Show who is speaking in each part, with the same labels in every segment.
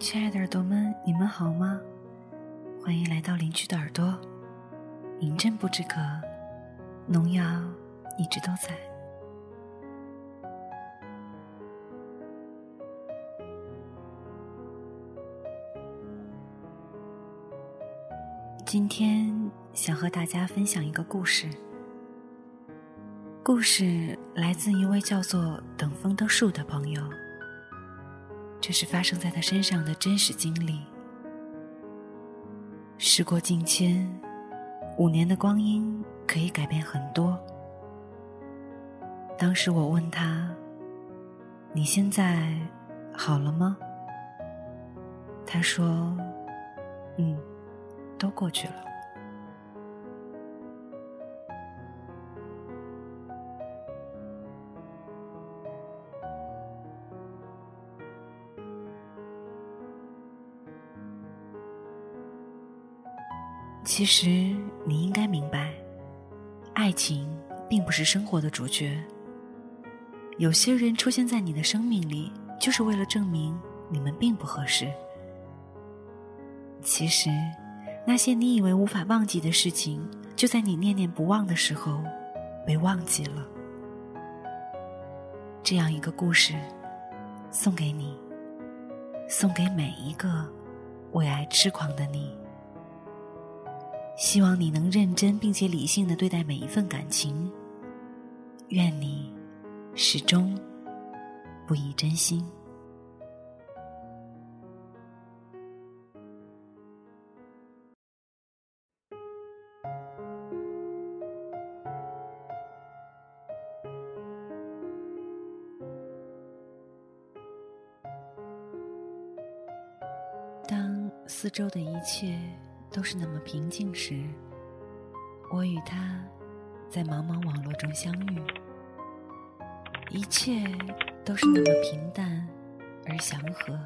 Speaker 1: 亲爱的耳朵们，你们好吗？欢迎来到邻居的耳朵。饮鸩不止渴，农药一直都在。今天想和大家分享一个故事。故事来自一位叫做“等风的树”的朋友。这是发生在他身上的真实经历。时过境迁，五年的光阴可以改变很多。当时我问他：“你现在好了吗？”他说：“嗯，都过去了。”其实你应该明白，爱情并不是生活的主角。有些人出现在你的生命里，就是为了证明你们并不合适。其实，那些你以为无法忘记的事情，就在你念念不忘的时候，被忘记了。这样一个故事，送给你，送给每一个为爱痴狂的你。希望你能认真并且理性的对待每一份感情。愿你始终不移真心。当四周的一切。都是那么平静时，我与他在茫茫网络中相遇，一切都是那么平淡而祥和。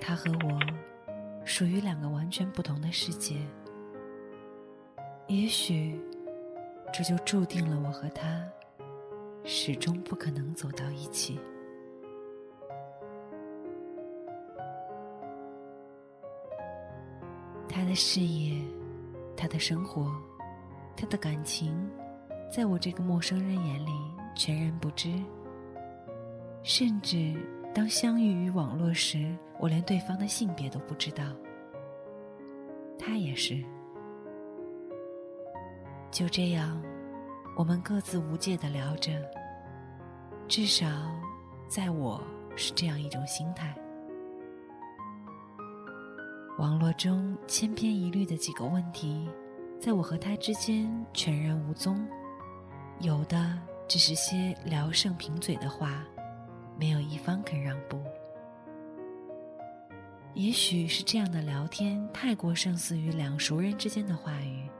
Speaker 1: 他和我属于两个完全不同的世界，也许这就注定了我和他始终不可能走到一起。他的事业，他的生活，他的感情，在我这个陌生人眼里全然不知。甚至当相遇于网络时，我连对方的性别都不知道。他也是。就这样，我们各自无界的聊着。至少，在我是这样一种心态。网络中千篇一律的几个问题，在我和他之间全然无踪，有的只是些聊胜贫嘴的话，没有一方肯让步。也许是这样的聊天太过胜似于两熟人之间的话语，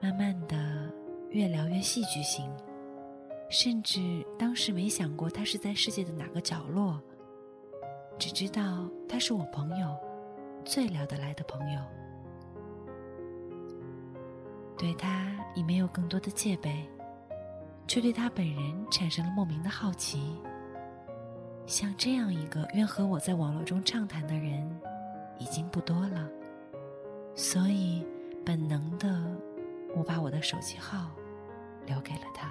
Speaker 1: 慢慢的越聊越戏剧性，甚至当时没想过他是在世界的哪个角落，只知道他是我朋友。最聊得来的朋友，对他已没有更多的戒备，却对他本人产生了莫名的好奇。像这样一个愿和我在网络中畅谈的人，已经不多了，所以本能的，我把我的手机号留给了他。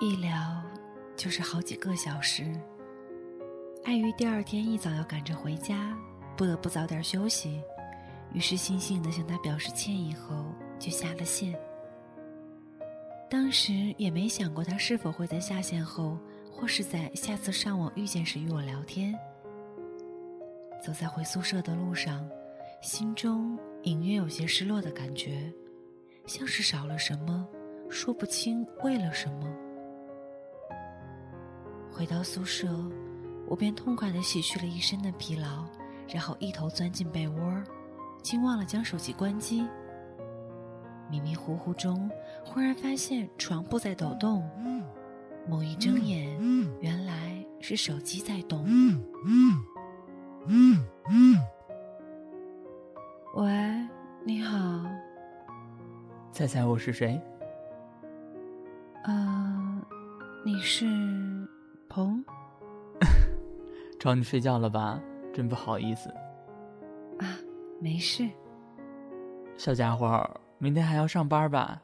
Speaker 1: 一聊就是好几个小时，碍于第二天一早要赶着回家，不得不早点休息，于是悻悻的向他表示歉意后就下了线。当时也没想过他是否会在下线后，或是在下次上网遇见时与我聊天。走在回宿舍的路上，心中隐约有些失落的感觉，像是少了什么，说不清为了什么。回到宿舍，我便痛快地洗去了一身的疲劳，然后一头钻进被窝，竟忘了将手机关机。迷迷糊糊中，忽然发现床铺在抖动，猛一睁眼，原来是手机在动。喂，你好，
Speaker 2: 猜猜我是谁？
Speaker 1: 呃，你是鹏？
Speaker 2: 吵你睡觉了吧？真不好意思。
Speaker 1: 啊，没事。
Speaker 2: 小家伙，明天还要上班吧？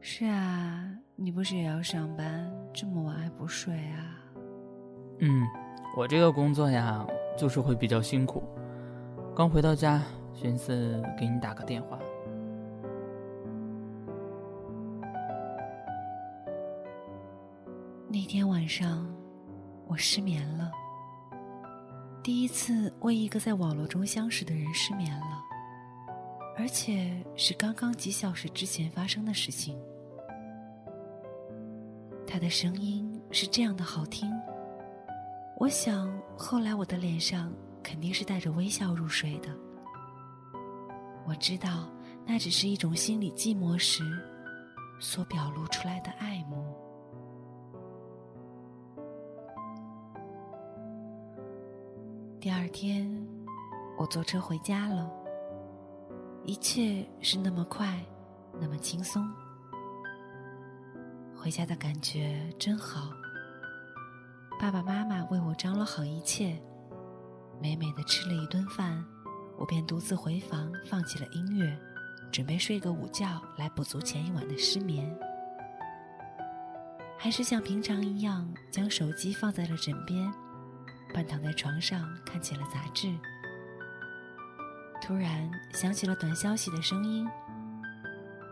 Speaker 1: 是啊，你不是也要上班？这么晚还不睡啊？
Speaker 2: 嗯，我这个工作呀，就是会比较辛苦。刚回到家，寻思给你打个电话。
Speaker 1: 那天晚上，我失眠了。第一次为一个在网络中相识的人失眠了，而且是刚刚几小时之前发生的事情。他的声音是这样的好听，我想后来我的脸上肯定是带着微笑入睡的。我知道那只是一种心里寂寞时所表露出来的爱慕。第二天，我坐车回家了。一切是那么快，那么轻松。回家的感觉真好。爸爸妈妈为我张罗好一切，美美的吃了一顿饭，我便独自回房，放起了音乐，准备睡个午觉来补足前一晚的失眠。还是像平常一样，将手机放在了枕边。半躺在床上看起了杂志，突然响起了短消息的声音。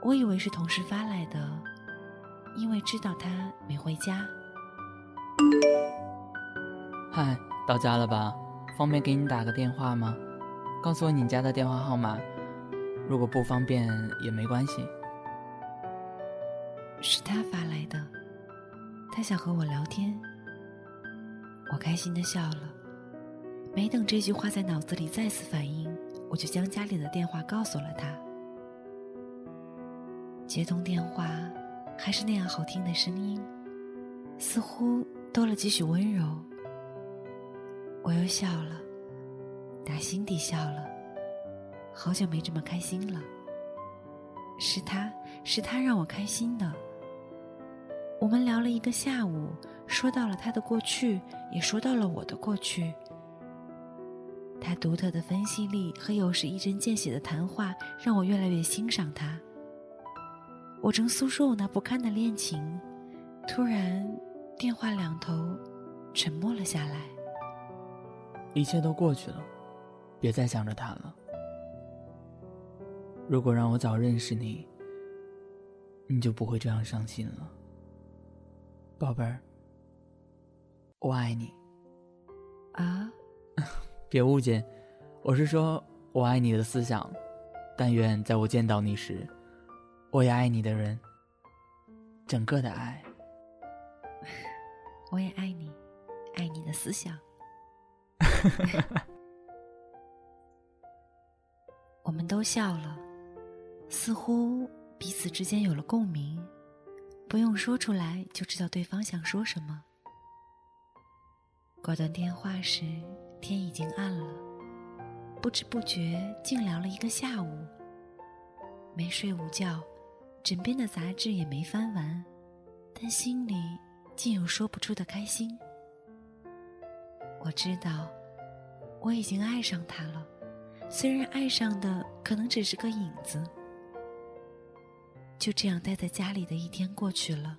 Speaker 1: 我以为是同事发来的，因为知道他没回家。
Speaker 2: 嗨，到家了吧？方便给你打个电话吗？告诉我你家的电话号码。如果不方便也没关系。
Speaker 1: 是他发来的，他想和我聊天。我开心的笑了，没等这句话在脑子里再次反应，我就将家里的电话告诉了他。接通电话，还是那样好听的声音，似乎多了几许温柔。我又笑了，打心底笑了，好久没这么开心了。是他是他让我开心的。我们聊了一个下午。说到了他的过去，也说到了我的过去。他独特的分析力和有时一针见血的谈话，让我越来越欣赏他。我正诉说我那不堪的恋情，突然电话两头沉默了下来。
Speaker 2: 一切都过去了，别再想着他了。如果让我早认识你，你就不会这样伤心了，宝贝儿。我爱你，
Speaker 1: 啊！
Speaker 2: 别误解，我是说我爱你的思想。但愿在我见到你时，我也爱你的人。整个的爱，
Speaker 1: 我也爱你，爱你的思想。我们都笑了，似乎彼此之间有了共鸣，不用说出来就知道对方想说什么。挂断电话时，天已经暗了。不知不觉竟聊了一个下午。没睡午觉，枕边的杂志也没翻完，但心里竟有说不出的开心。我知道，我已经爱上他了，虽然爱上的可能只是个影子。就这样待在家里的一天过去了，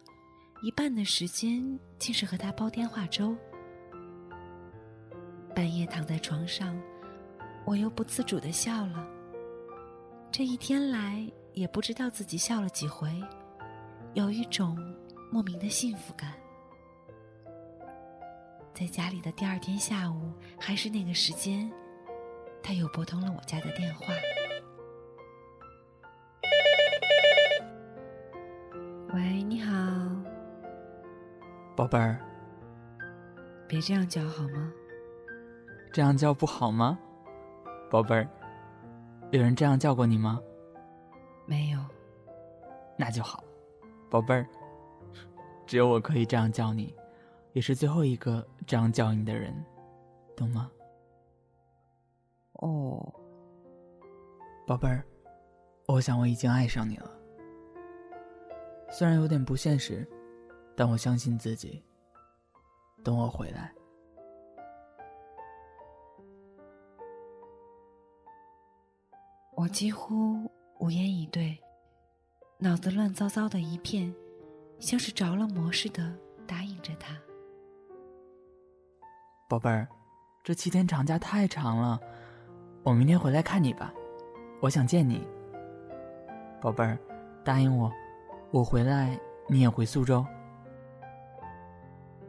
Speaker 1: 一半的时间竟是和他煲电话粥。半夜躺在床上，我又不自主的笑了。这一天来，也不知道自己笑了几回，有一种莫名的幸福感。在家里的第二天下午，还是那个时间，他又拨通了我家的电话。喂，你好，
Speaker 2: 宝贝儿。
Speaker 1: 别这样叫好吗？
Speaker 2: 这样叫不好吗，宝贝儿？有人这样叫过你吗？
Speaker 1: 没有。
Speaker 2: 那就好，宝贝儿。只有我可以这样叫你，也是最后一个这样叫你的人，懂吗？
Speaker 1: 哦，
Speaker 2: 宝贝儿，我想我已经爱上你了。虽然有点不现实，但我相信自己。等我回来。
Speaker 1: 我几乎无言以对，脑子乱糟糟的一片，像是着了魔似的答应着他。
Speaker 2: 宝贝儿，这七天长假太长了，我明天回来看你吧，我想见你。宝贝儿，答应我，我回来你也回苏州。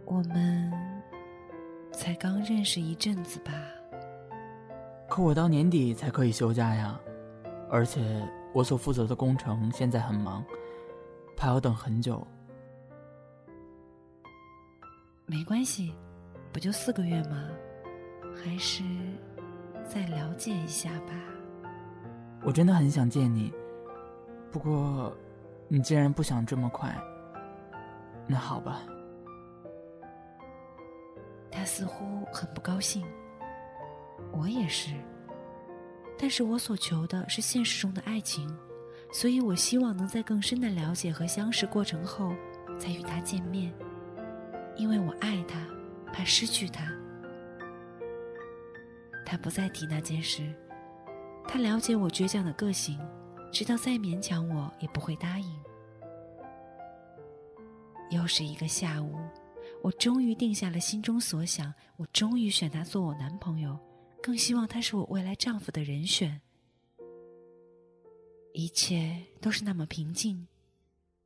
Speaker 1: 我们才刚认识一阵子吧？
Speaker 2: 可我到年底才可以休假呀。而且我所负责的工程现在很忙，怕要等很久。
Speaker 1: 没关系，不就四个月吗？还是再了解一下吧。
Speaker 2: 我真的很想见你，不过你既然不想这么快，那好吧。
Speaker 1: 他似乎很不高兴，我也是。但是我所求的是现实中的爱情，所以我希望能在更深的了解和相识过程后，再与他见面，因为我爱他，怕失去他。他不再提那件事，他了解我倔强的个性，知道再勉强我也不会答应。又是一个下午，我终于定下了心中所想，我终于选他做我男朋友。更希望他是我未来丈夫的人选。一切都是那么平静，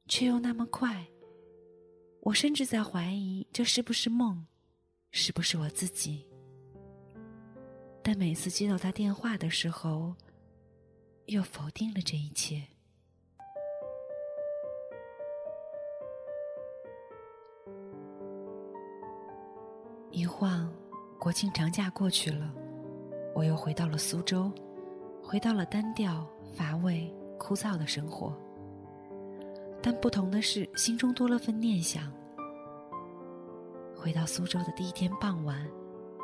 Speaker 1: 却又那么快。我甚至在怀疑这是不是梦，是不是我自己。但每次接到他电话的时候，又否定了这一切。一晃，国庆长假过去了。我又回到了苏州，回到了单调、乏味、枯燥的生活。但不同的是，心中多了份念想。回到苏州的第一天傍晚，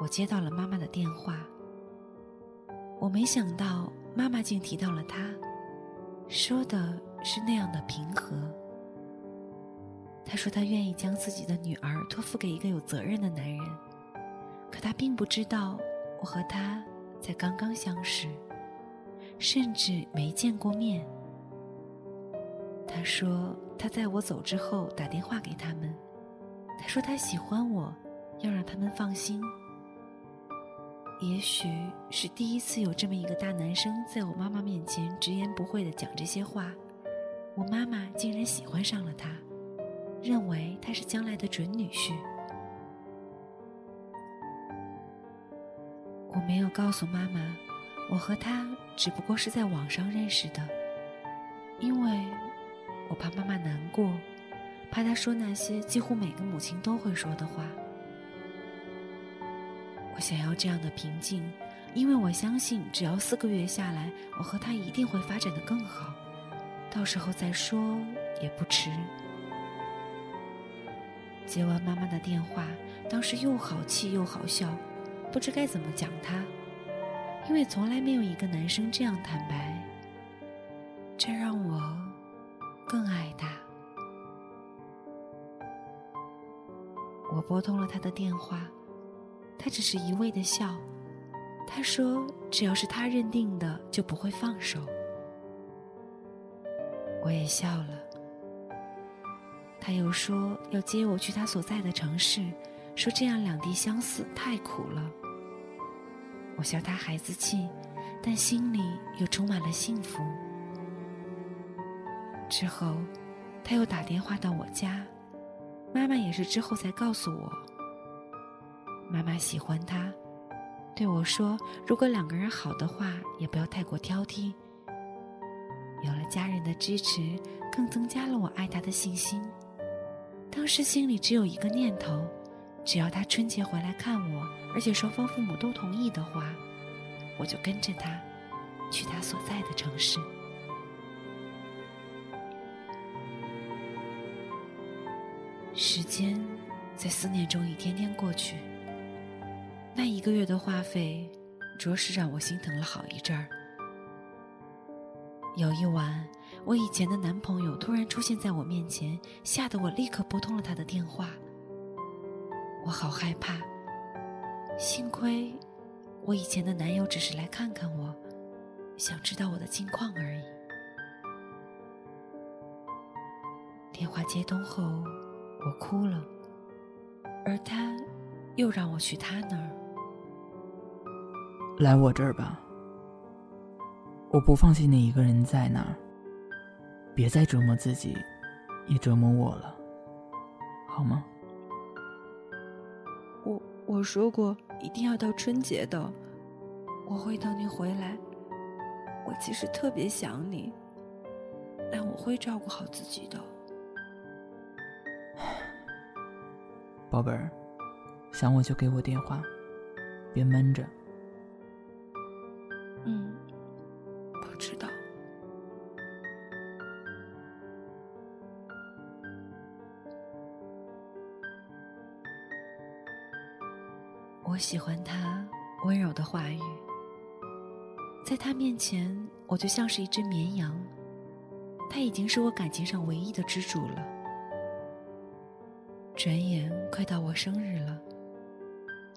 Speaker 1: 我接到了妈妈的电话。我没想到妈妈竟提到了他，说的是那样的平和。她说她愿意将自己的女儿托付给一个有责任的男人，可她并不知道我和他。才刚刚相识，甚至没见过面。他说他在我走之后打电话给他们，他说他喜欢我，要让他们放心。也许是第一次有这么一个大男生在我妈妈面前直言不讳的讲这些话，我妈妈竟然喜欢上了他，认为他是将来的准女婿。我没有告诉妈妈，我和他只不过是在网上认识的，因为我怕妈妈难过，怕她说那些几乎每个母亲都会说的话。我想要这样的平静，因为我相信只要四个月下来，我和他一定会发展的更好，到时候再说也不迟。接完妈妈的电话，当时又好气又好笑。不知该怎么讲他，因为从来没有一个男生这样坦白，这让我更爱他。我拨通了他的电话，他只是一味的笑。他说：“只要是他认定的，就不会放手。”我也笑了。他又说要接我去他所在的城市，说这样两地相思太苦了。我笑他孩子气，但心里又充满了幸福。之后，他又打电话到我家，妈妈也是之后才告诉我。妈妈喜欢他，对我说：“如果两个人好的话，也不要太过挑剔。”有了家人的支持，更增加了我爱他的信心。当时心里只有一个念头。只要他春节回来看我，而且双方父母都同意的话，我就跟着他去他所在的城市。时间在思念中一天天过去，那一个月的话费，着实让我心疼了好一阵儿。有一晚，我以前的男朋友突然出现在我面前，吓得我立刻拨通了他的电话。我好害怕，幸亏我以前的男友只是来看看我，想知道我的近况而已。电话接通后，我哭了，而他又让我去他那儿。
Speaker 2: 来我这儿吧。我不放心你一个人在那儿，别再折磨自己，也折磨我了，好吗？
Speaker 1: 我我说过一定要到春节的，我会等你回来。我其实特别想你，但我会照顾好自己的。
Speaker 2: 宝贝儿，想我就给我电话，别闷着。
Speaker 1: 嗯。知道，我喜欢他温柔的话语，在他面前，我就像是一只绵羊，他已经是我感情上唯一的支柱了。转眼快到我生日了，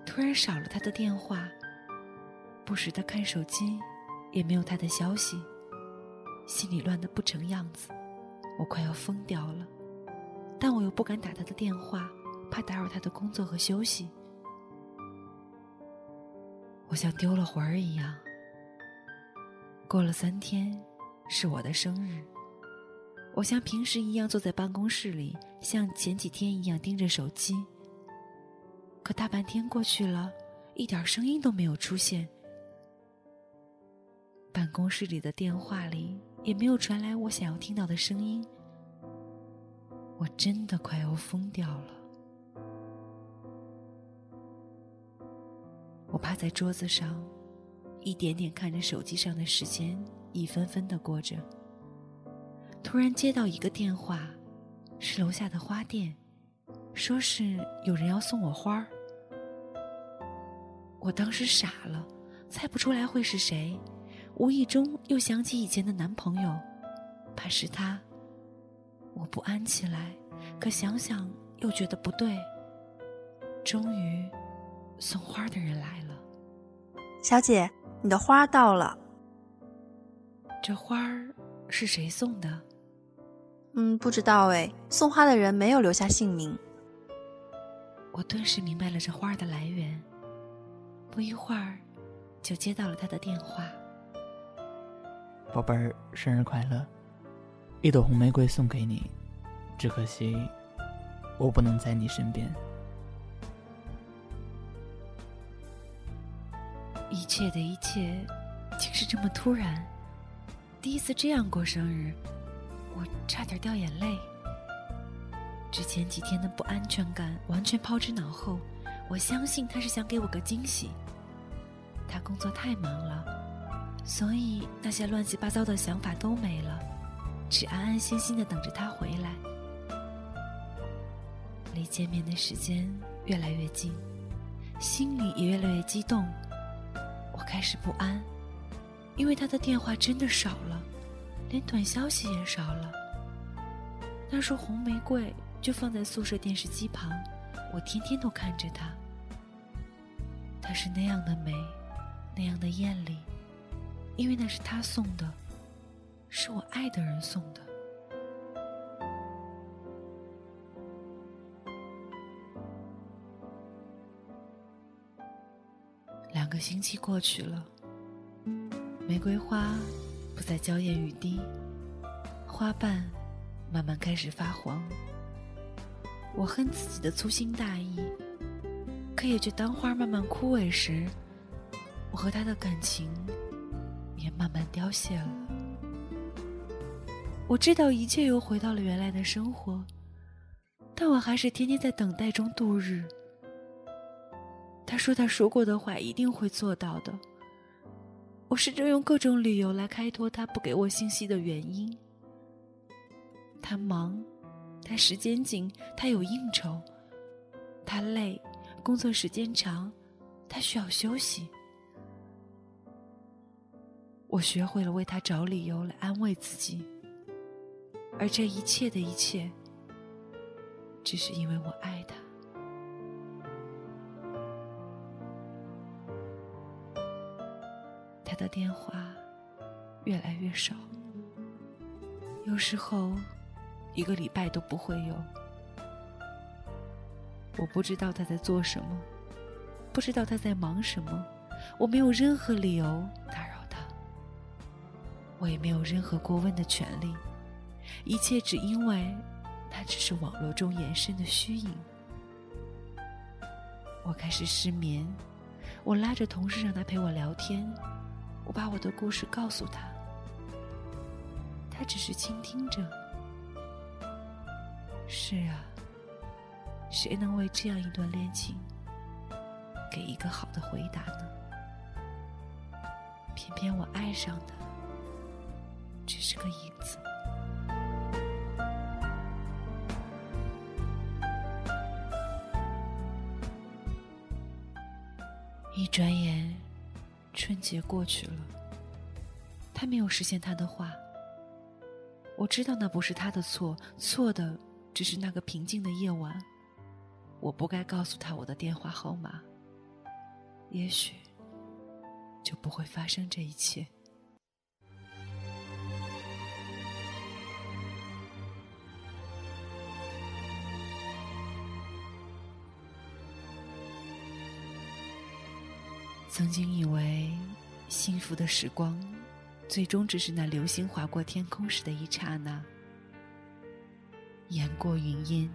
Speaker 1: 突然少了他的电话，不时的看手机。也没有他的消息，心里乱得不成样子，我快要疯掉了，但我又不敢打他的电话，怕打扰他的工作和休息。我像丢了魂儿一样。过了三天，是我的生日，我像平时一样坐在办公室里，像前几天一样盯着手机。可大半天过去了，一点声音都没有出现。办公室里的电话里也没有传来我想要听到的声音，我真的快要疯掉了。我趴在桌子上，一点点看着手机上的时间一分分的过着。突然接到一个电话，是楼下的花店，说是有人要送我花儿。我当时傻了，猜不出来会是谁。无意中又想起以前的男朋友，怕是他。我不安起来，可想想又觉得不对。终于，送花的人来了。
Speaker 3: 小姐，你的花到了。
Speaker 1: 这花儿是谁送的？
Speaker 3: 嗯，不知道哎。送花的人没有留下姓名。
Speaker 1: 我顿时明白了这花的来源。不一会儿，就接到了他的电话。
Speaker 2: 宝贝儿，生日快乐！一朵红玫瑰送给你，只可惜我不能在你身边。
Speaker 1: 一切的一切，竟是这么突然。第一次这样过生日，我差点掉眼泪。之前几天的不安全感完全抛之脑后，我相信他是想给我个惊喜。他工作太忙了。所以那些乱七八糟的想法都没了，只安安心心的等着他回来。离见面的时间越来越近，心里也越来越激动。我开始不安，因为他的电话真的少了，连短消息也少了。那束红玫瑰就放在宿舍电视机旁，我天天都看着它。它是那样的美，那样的艳丽。因为那是他送的，是我爱的人送的。两个星期过去了，玫瑰花不再娇艳欲滴，花瓣慢慢开始发黄。我恨自己的粗心大意，可也就当花慢慢枯萎时，我和他的感情。也慢慢凋谢了。我知道一切又回到了原来的生活，但我还是天天在等待中度日。他说他说过的话一定会做到的。我试着用各种理由来开脱他不给我信息的原因。他忙，他时间紧，他有应酬，他累，工作时间长，他需要休息。我学会了为他找理由来安慰自己，而这一切的一切，只是因为我爱他。的电话越来越少，有时候一个礼拜都不会有。我不知道他在做什么，不知道他在忙什么，我没有任何理由打扰他，我也没有任何过问的权利，一切只因为他只是网络中延伸的虚影。我开始失眠，我拉着同事让他陪我聊天，我把我的故事告诉他，他只是倾听着。是啊。谁能为这样一段恋情给一个好的回答呢？偏偏我爱上的只是个影子。一转眼，春节过去了，他没有实现他的话。我知道那不是他的错，错的只是那个平静的夜晚。我不该告诉他我的电话号码，也许就不会发生这一切。曾经以为幸福的时光，最终只是那流星划过天空时的一刹那，雁过云烟。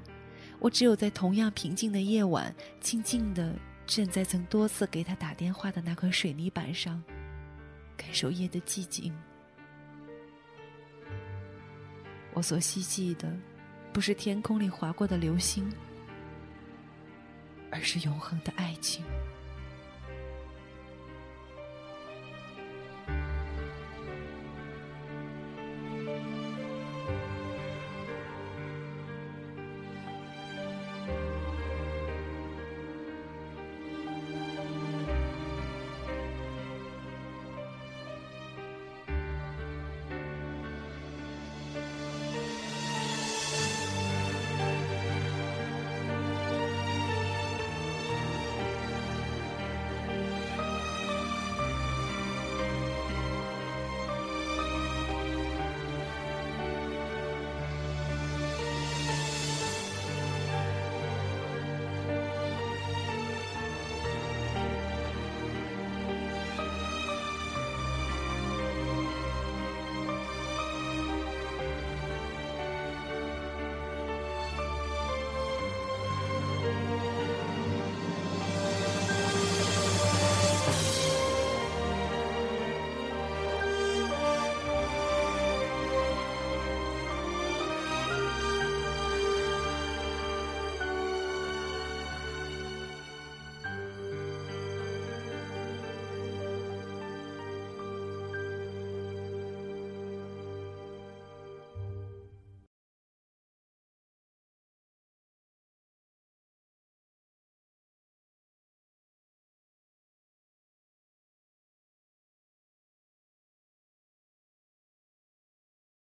Speaker 1: 我只有在同样平静的夜晚，静静的站在曾多次给他打电话的那块水泥板上，感受夜的寂静。我所希冀的，不是天空里划过的流星，而是永恒的爱情。